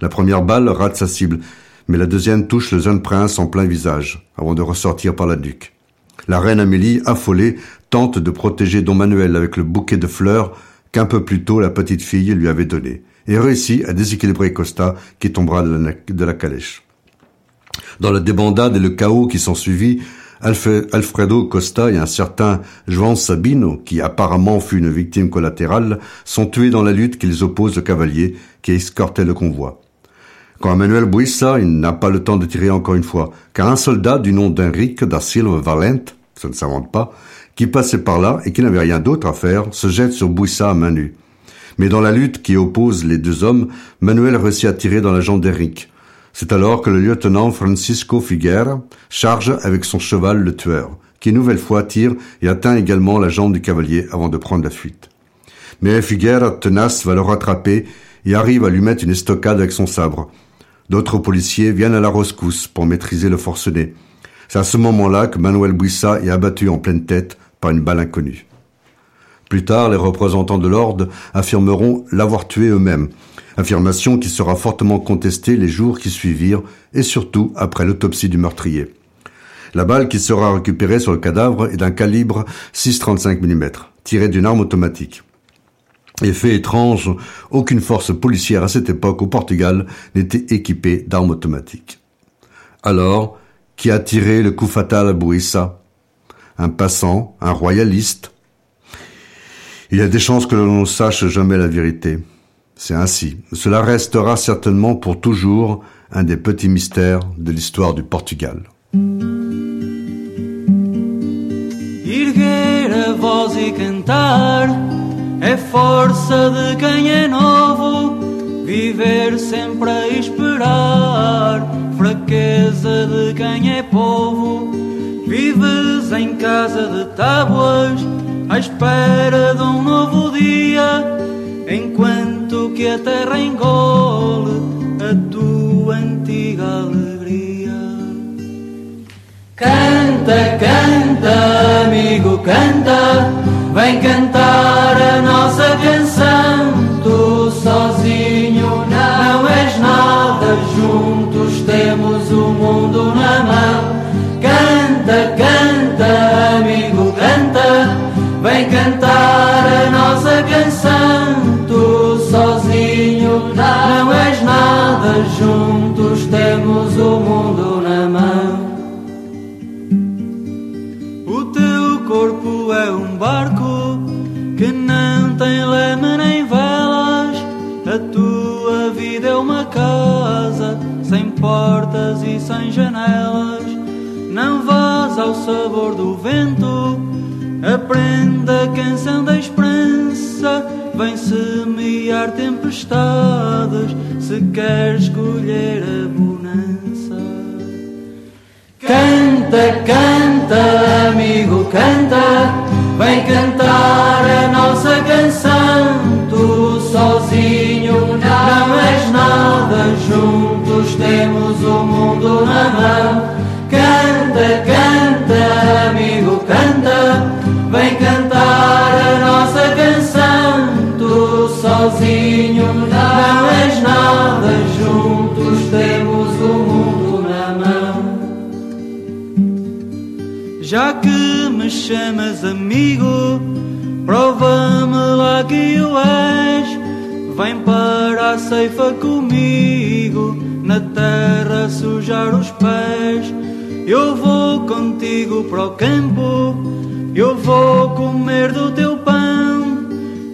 La première balle rate sa cible, mais la deuxième touche le jeune prince en plein visage, avant de ressortir par la nuque. La reine Amélie, affolée, tente de protéger Don Manuel avec le bouquet de fleurs qu'un peu plus tôt la petite fille lui avait donné, et réussit à déséquilibrer Costa qui tombera de la, calèche. Dans la débandade et le chaos qui s'ensuivit, Alfredo Costa et un certain Juan Sabino, qui apparemment fut une victime collatérale, sont tués dans la lutte qu'ils opposent aux cavaliers qui escortaient le convoi. Quant à Manuel Buissa, il n'a pas le temps de tirer encore une fois, car un soldat du nom d'Enrique da Silva Valente, ça ne s'invente pas, qui passait par là et qui n'avait rien d'autre à faire, se jette sur Buissa à main nue. Mais dans la lutte qui oppose les deux hommes, Manuel réussit à tirer dans la jambe d'Enrique. C'est alors que le lieutenant Francisco Figuera charge avec son cheval le tueur, qui une nouvelle fois tire et atteint également la jambe du cavalier avant de prendre la fuite. Mais Figuera, tenace, va le rattraper et arrive à lui mettre une estocade avec son sabre. D'autres policiers viennent à la rescousse pour maîtriser le forcené. C'est à ce moment-là que Manuel Buissa est abattu en pleine tête par une balle inconnue. Plus tard, les représentants de l'ordre affirmeront l'avoir tué eux-mêmes, affirmation qui sera fortement contestée les jours qui suivirent et surtout après l'autopsie du meurtrier. La balle qui sera récupérée sur le cadavre est d'un calibre 6,35 mm, tirée d'une arme automatique. Effet étrange, aucune force policière à cette époque au Portugal n'était équipée d'armes automatiques. Alors, qui a tiré le coup fatal à Bouissa Un passant, un royaliste? Il y a des chances que l'on ne sache jamais la vérité. C'est ainsi. Cela restera certainement pour toujours un des petits mystères de l'histoire du Portugal. É força de quem é novo. Viver sempre a esperar, fraqueza de quem é povo. Vives em casa de tábuas, à espera de um novo dia, enquanto que a terra engole a tua antiga alegria. Canta, canta, amigo, canta, vem cantar a nossa canção. Tu sozinho não és nada, juntos temos o mundo na mão. Canta, canta, amigo, canta, vem cantar a nossa canção. Tu sozinho não és nada, juntos temos o mundo portas e sem janelas. Não vás ao sabor do vento, aprenda a canção da esperança. Vem semear tempestades se queres colher a bonança. Canta, canta, temos o mundo na mão. Canta, canta, amigo, canta, vem cantar a nossa canção. Tu sozinho não és nada, juntos temos o mundo na mão. Já que me chamas amigo, prova-me lá que o és. Vem para a ceifa comigo, terra sujar os pés. Eu vou contigo para o campo, eu vou comer do teu pão.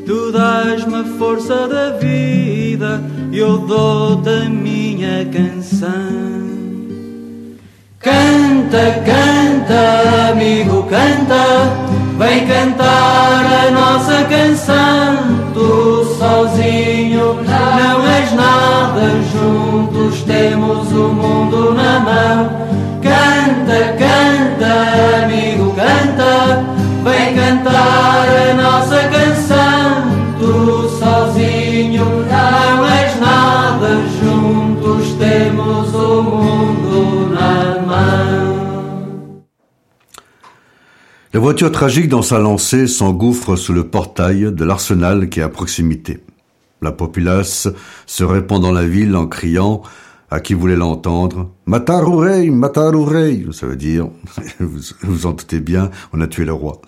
Tu dás-me a força da vida, eu dou-te a minha canção. Canta, canta, amigo, canta, vem cantar a nossa canção. Tu sozinho não és nada, juntos temos o mundo na mão. Canta, canta, amigo, canta, vem cantar a nossa canção. Tu sozinho não és nada, juntos temos o mundo na mão. La voiture tragique dans sa lancée s'engouffre sous le portail de l'arsenal qui est à proximité. La populace se répand dans la ville en criant à qui voulait l'entendre Matarurei, Matarurei Ça veut dire, vous vous en doutez bien, on a tué le roi.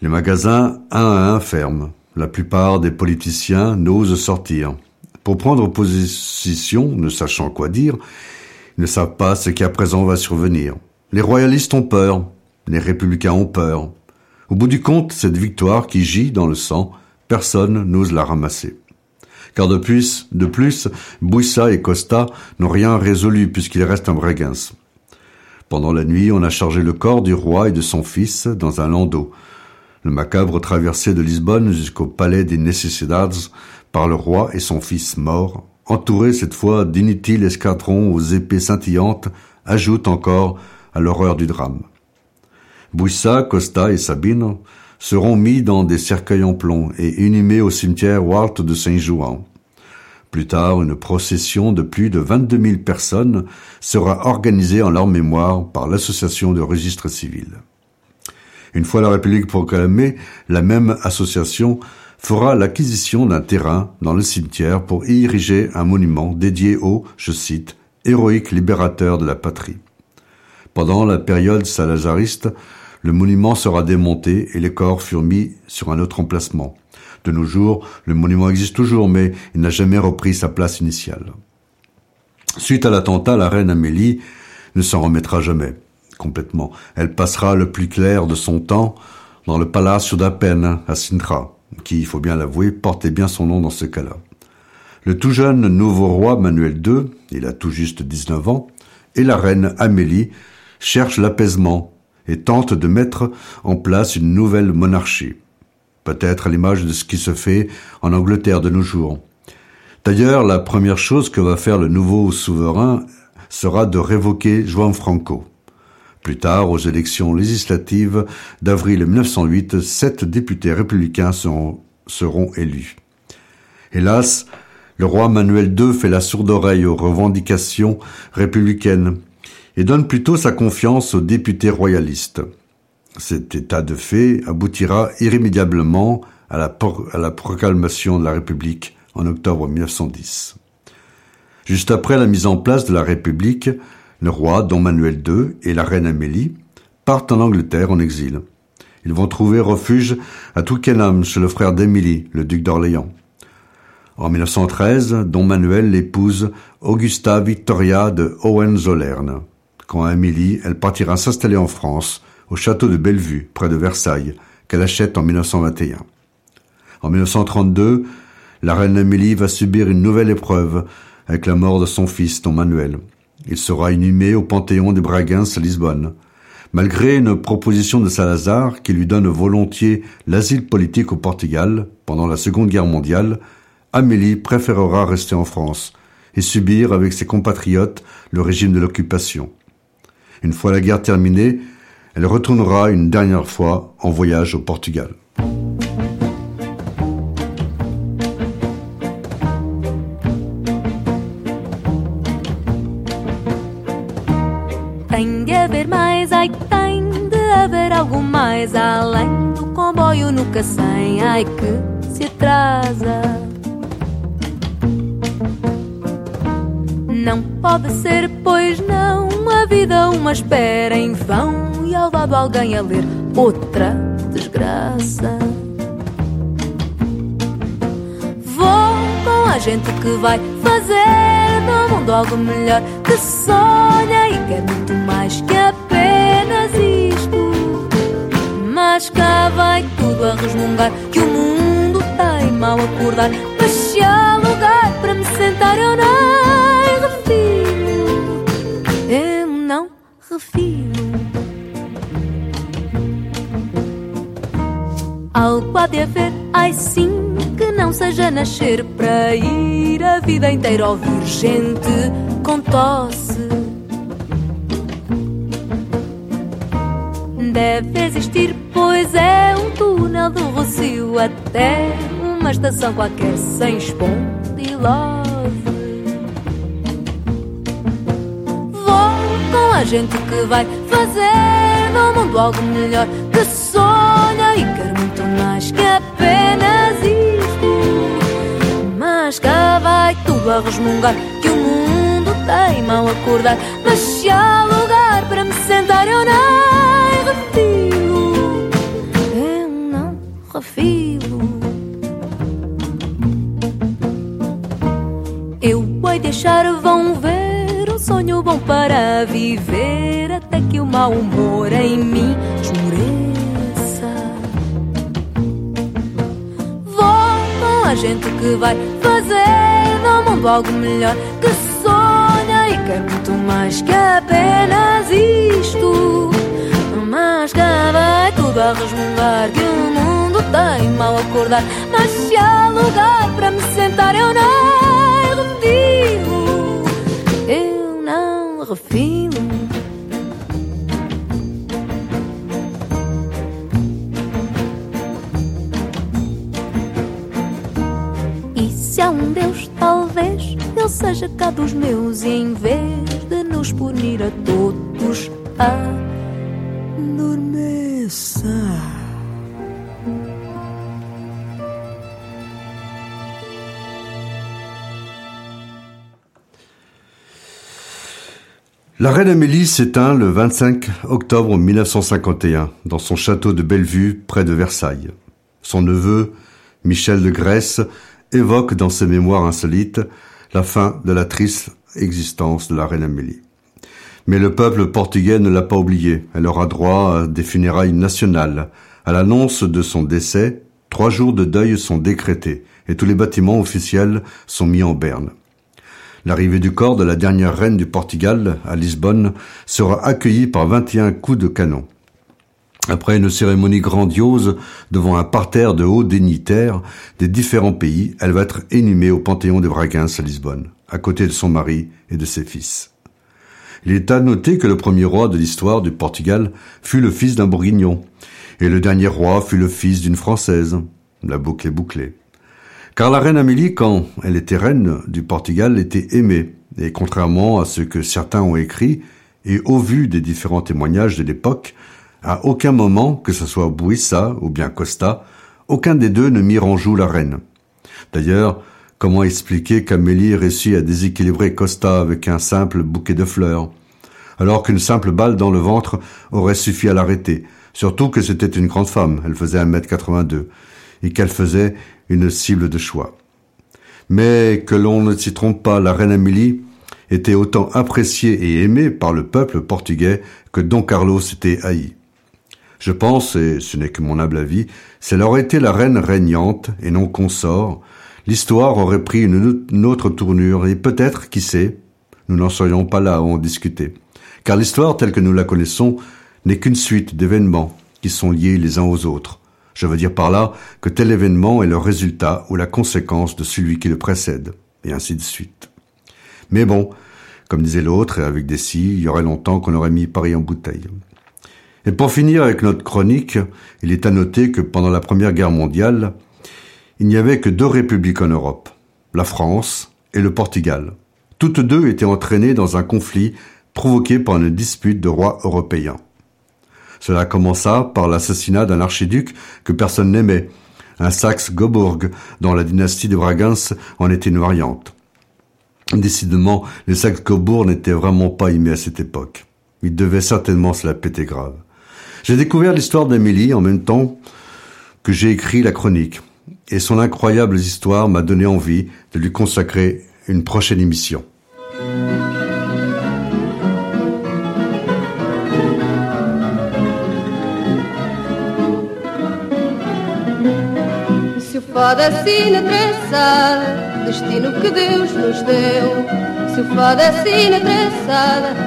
Les magasins, un à un, ferment. La plupart des politiciens n'osent sortir. Pour prendre position, ne sachant quoi dire, ils ne savent pas ce qui à présent va survenir. Les royalistes ont peur, les républicains ont peur. Au bout du compte, cette victoire qui gît dans le sang, personne n'ose la ramasser. Car de plus, de plus, Bouissa et Costa n'ont rien résolu puisqu'il reste un Breguens. Pendant la nuit, on a chargé le corps du roi et de son fils dans un landau. Le macabre traversée de Lisbonne jusqu'au palais des Necessidades par le roi et son fils morts, entouré cette fois d'inutiles escadrons aux épées scintillantes, ajoute encore à l'horreur du drame. Bouissa, Costa et Sabine seront mis dans des cercueils en plomb et inhumés au cimetière Walt de Saint-Jouan. Plus tard, une procession de plus de 22 000 personnes sera organisée en leur mémoire par l'association de registres civils. Une fois la République proclamée, la même association fera l'acquisition d'un terrain dans le cimetière pour y ériger un monument dédié au, je cite, héroïque libérateur de la patrie. Pendant la période salazariste, le monument sera démonté et les corps furent mis sur un autre emplacement. De nos jours, le monument existe toujours, mais il n'a jamais repris sa place initiale. Suite à l'attentat, la reine Amélie ne s'en remettra jamais complètement. Elle passera le plus clair de son temps dans le Palacio d'Apen à Sintra, qui, il faut bien l'avouer, portait bien son nom dans ce cas-là. Le tout jeune nouveau roi Manuel II, il a tout juste 19 ans, et la reine Amélie cherchent l'apaisement et tentent de mettre en place une nouvelle monarchie peut-être à l'image de ce qui se fait en Angleterre de nos jours. D'ailleurs, la première chose que va faire le nouveau souverain sera de révoquer Juan Franco. Plus tard, aux élections législatives d'avril 1908, sept députés républicains seront, seront élus. Hélas, le roi Manuel II fait la sourde oreille aux revendications républicaines et donne plutôt sa confiance aux députés royalistes. Cet état de fait aboutira irrémédiablement à la, proclamation de la République en octobre 1910. Juste après la mise en place de la République, le roi Don Manuel II et la reine Amélie partent en Angleterre en exil. Ils vont trouver refuge à Twickenham chez le frère d'Émilie, le duc d'Orléans. En 1913, Don Manuel épouse Augusta Victoria de Hohenzollern. Quand Amélie, elle partira s'installer en France au château de Bellevue, près de Versailles, qu'elle achète en 1921. En 1932, la reine Amélie va subir une nouvelle épreuve avec la mort de son fils, Don Manuel. Il sera inhumé au Panthéon des Bragances à Lisbonne. Malgré une proposition de Salazar qui lui donne volontiers l'asile politique au Portugal pendant la Seconde Guerre mondiale, Amélie préférera rester en France et subir avec ses compatriotes le régime de l'occupation. Une fois la guerre terminée, elle retournera une dernière fois en voyage au Portugal. Não pode ser, pois não, a vida uma espera em vão e ao lado alguém a ler outra desgraça. Vou com a gente que vai fazer do mundo algo melhor, que sonha e quer muito mais que apenas isto. Mas cá vai tudo a resmungar que o mundo tem mal acordar. Mas se há lugar para me sentar, eu não Algo há de haver, ai sim, que não seja nascer para ir a vida inteira ouvir gente com tosse. Deve existir, pois é um túnel do Rocio até uma estação qualquer sem espondilose. Vou com a gente que vai fazer no mundo algo melhor, que sonha que apenas isto. Mas cá vai tudo a resmungar que o mundo tem mal acordar. Mas se há lugar para me sentar, eu não refiro. Eu não refiro. Eu hei deixar, vão ver um sonho bom para viver até que o mau humor em mim esmoreça. A gente que vai fazer do mundo algo melhor, que sonha e quer muito mais que apenas isto. Mas cá vai tudo a resmungar que o mundo tem mal acordar. Mas se há lugar para me sentar, eu não refiro. Eu não refiro. La reine Amélie s'éteint le 25 octobre 1951 dans son château de Bellevue près de Versailles. Son neveu, Michel de Grèce, évoque dans ses mémoires insolites la fin de la triste existence de la reine Amélie. Mais le peuple portugais ne l'a pas oublié. Elle aura droit à des funérailles nationales. À l'annonce de son décès, trois jours de deuil sont décrétés et tous les bâtiments officiels sont mis en berne. L'arrivée du corps de la dernière reine du Portugal à Lisbonne sera accueillie par 21 coups de canon. Après une cérémonie grandiose devant un parterre de hauts dignitaires des différents pays, elle va être inhumée au Panthéon de Bragances à Lisbonne, à côté de son mari et de ses fils. Il est à noter que le premier roi de l'histoire du Portugal fut le fils d'un bourguignon, et le dernier roi fut le fils d'une française. La boucle est bouclée. Car la reine Amélie, quand elle était reine du Portugal, était aimée, et contrairement à ce que certains ont écrit, et au vu des différents témoignages de l'époque, à aucun moment, que ce soit Bouissa ou bien Costa, aucun des deux ne mit en joue la reine. D'ailleurs, comment expliquer qu'Amélie réussit à déséquilibrer Costa avec un simple bouquet de fleurs, alors qu'une simple balle dans le ventre aurait suffi à l'arrêter, surtout que c'était une grande femme, elle faisait 1m82, et qu'elle faisait une cible de choix. Mais que l'on ne s'y trompe pas, la reine Amélie était autant appréciée et aimée par le peuple portugais que Don Carlos était haï. Je pense, et ce n'est que mon humble avis, si elle aurait été la reine régnante et non consort, l'histoire aurait pris une autre tournure et peut-être, qui sait, nous n'en serions pas là à en discuter. Car l'histoire telle que nous la connaissons n'est qu'une suite d'événements qui sont liés les uns aux autres. Je veux dire par là que tel événement est le résultat ou la conséquence de celui qui le précède, et ainsi de suite. Mais bon, comme disait l'autre, et avec des si, il y aurait longtemps qu'on aurait mis Paris en bouteille. Et pour finir avec notre chronique, il est à noter que pendant la Première Guerre mondiale, il n'y avait que deux républiques en Europe, la France et le Portugal. Toutes deux étaient entraînées dans un conflit provoqué par une dispute de rois européens. Cela commença par l'assassinat d'un archiduc que personne n'aimait, un Saxe-Cobourg, dont la dynastie de Bragances en était une variante. Décidément, les Saxe-Cobourg n'étaient vraiment pas aimés à cette époque. Ils devaient certainement se la péter grave. J'ai découvert l'histoire d'Amélie en même temps que j'ai écrit la chronique, et son incroyable histoire m'a donné envie de lui consacrer une prochaine émission. Que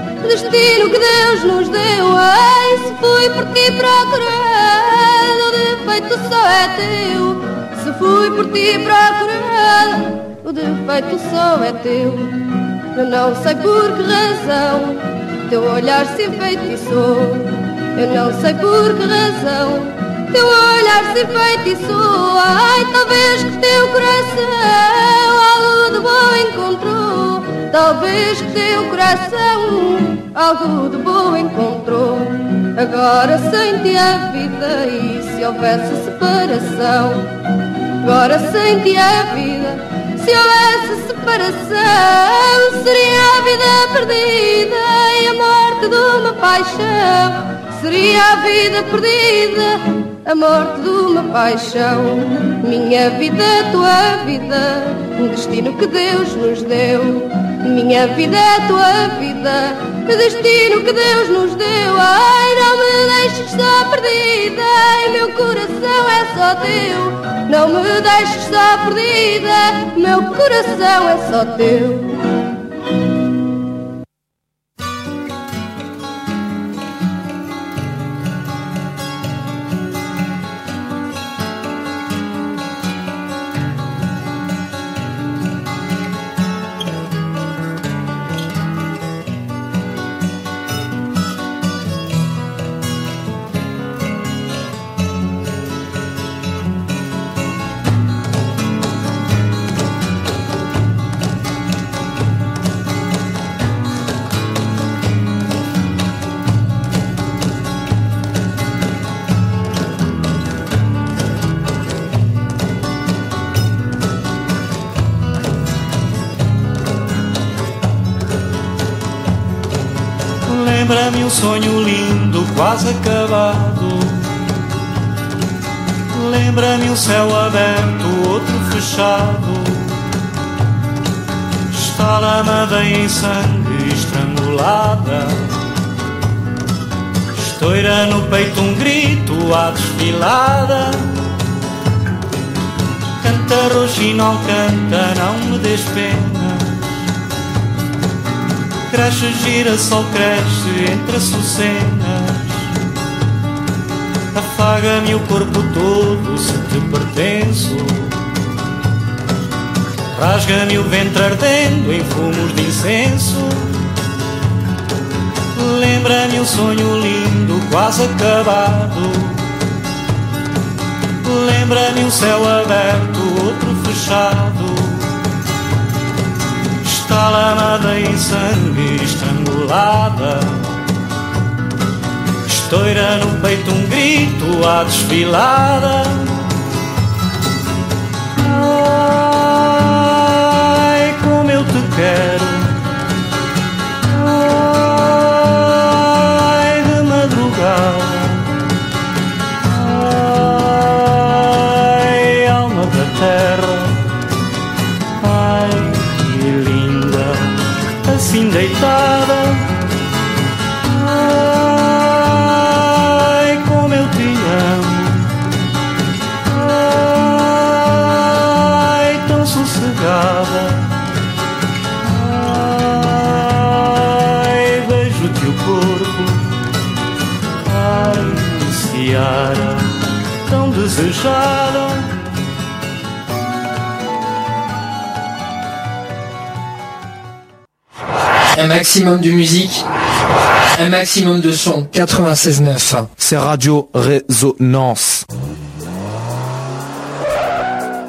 deu. Traçada, destino que Deus nos deu. Ai, se fui por ti procurado, o defeito só é teu. Se fui por ti procurado, o defeito só é teu. Eu não sei por que razão teu olhar se enfeitiçou. Eu não sei por que razão teu olhar se enfeitiçou. Ai, talvez que teu coração algo de bom encontrou. Talvez que teu coração algo de bom encontrou. Agora sente a vida e se houvesse separação. Agora sente a vida. Se houvesse separação, seria a vida perdida e a morte de uma paixão. Seria a vida perdida, a morte de uma paixão. Minha vida, tua vida, um destino que Deus nos deu. Minha vida, tua vida, destino que Deus nos deu. Ai, não me deixes só perdida, ai, meu coração é só teu. Não me deixes só perdida, meu coração é só teu. Quase acabado. Lembra-me um céu aberto, outro fechado. Está lamada em sangue estrangulada. Estoura no peito um grito à desfilada. Canta roxinol, canta, não me des pena. Cresce, gira, sol cresce entre açucenas Afaga-me o corpo todo se te pertenço. Rasga-me o ventre ardendo em fumos de incenso. Lembra-me um sonho lindo, quase acabado. Lembra-me um céu aberto, outro fechado. Está lamada em sangue estrangulada. Estoura no peito um grito à desfilada. Ai, como eu te quero. Desejada. Un maximum de musique, un maximum de son. 96.9. C'est Radio Résonance.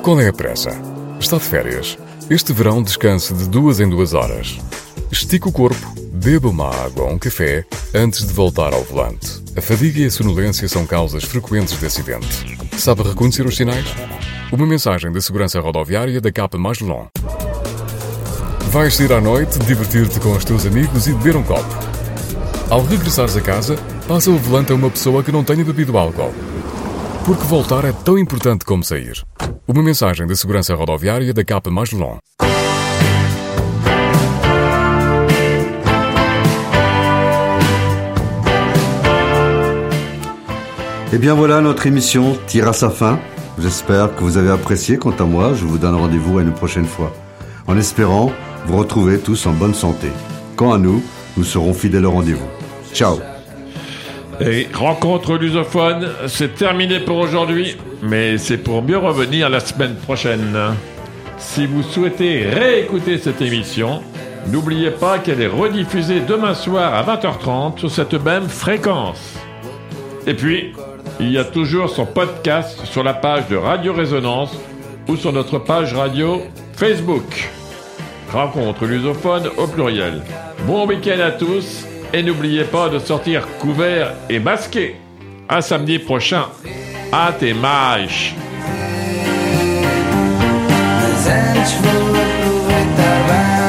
Qual é a pressa? Está de férias. Este verão descanse de duas em duas horas. Estique o corpo, beba uma água ou um café antes de voltar ao volante. A fadiga e a sonolência são causas frequentes de acidente. Sabe reconhecer os sinais? Uma mensagem da segurança rodoviária da Capa Mais Long. Vais sair à noite, divertir-te com os teus amigos e beber um copo. Ao regressares a casa, passa o volante a uma pessoa que não tenha bebido álcool. Porque voltar é tão importante como sair. Uma mensagem da segurança rodoviária da Capa Mais Et bien voilà, notre émission tire à sa fin. J'espère que vous avez apprécié. Quant à moi, je vous donne rendez-vous à une prochaine fois. En espérant vous retrouver tous en bonne santé. Quant à nous, nous serons fidèles au rendez-vous. Ciao Et rencontre lusophone, c'est terminé pour aujourd'hui, mais c'est pour mieux revenir la semaine prochaine. Si vous souhaitez réécouter cette émission, n'oubliez pas qu'elle est rediffusée demain soir à 20h30 sur cette même fréquence. Et puis, il y a toujours son podcast sur la page de Radio Résonance ou sur notre page radio Facebook. Rencontre lusophone au pluriel. Bon week-end à tous et n'oubliez pas de sortir couvert et masqué. À samedi prochain. Vou aproveitar bem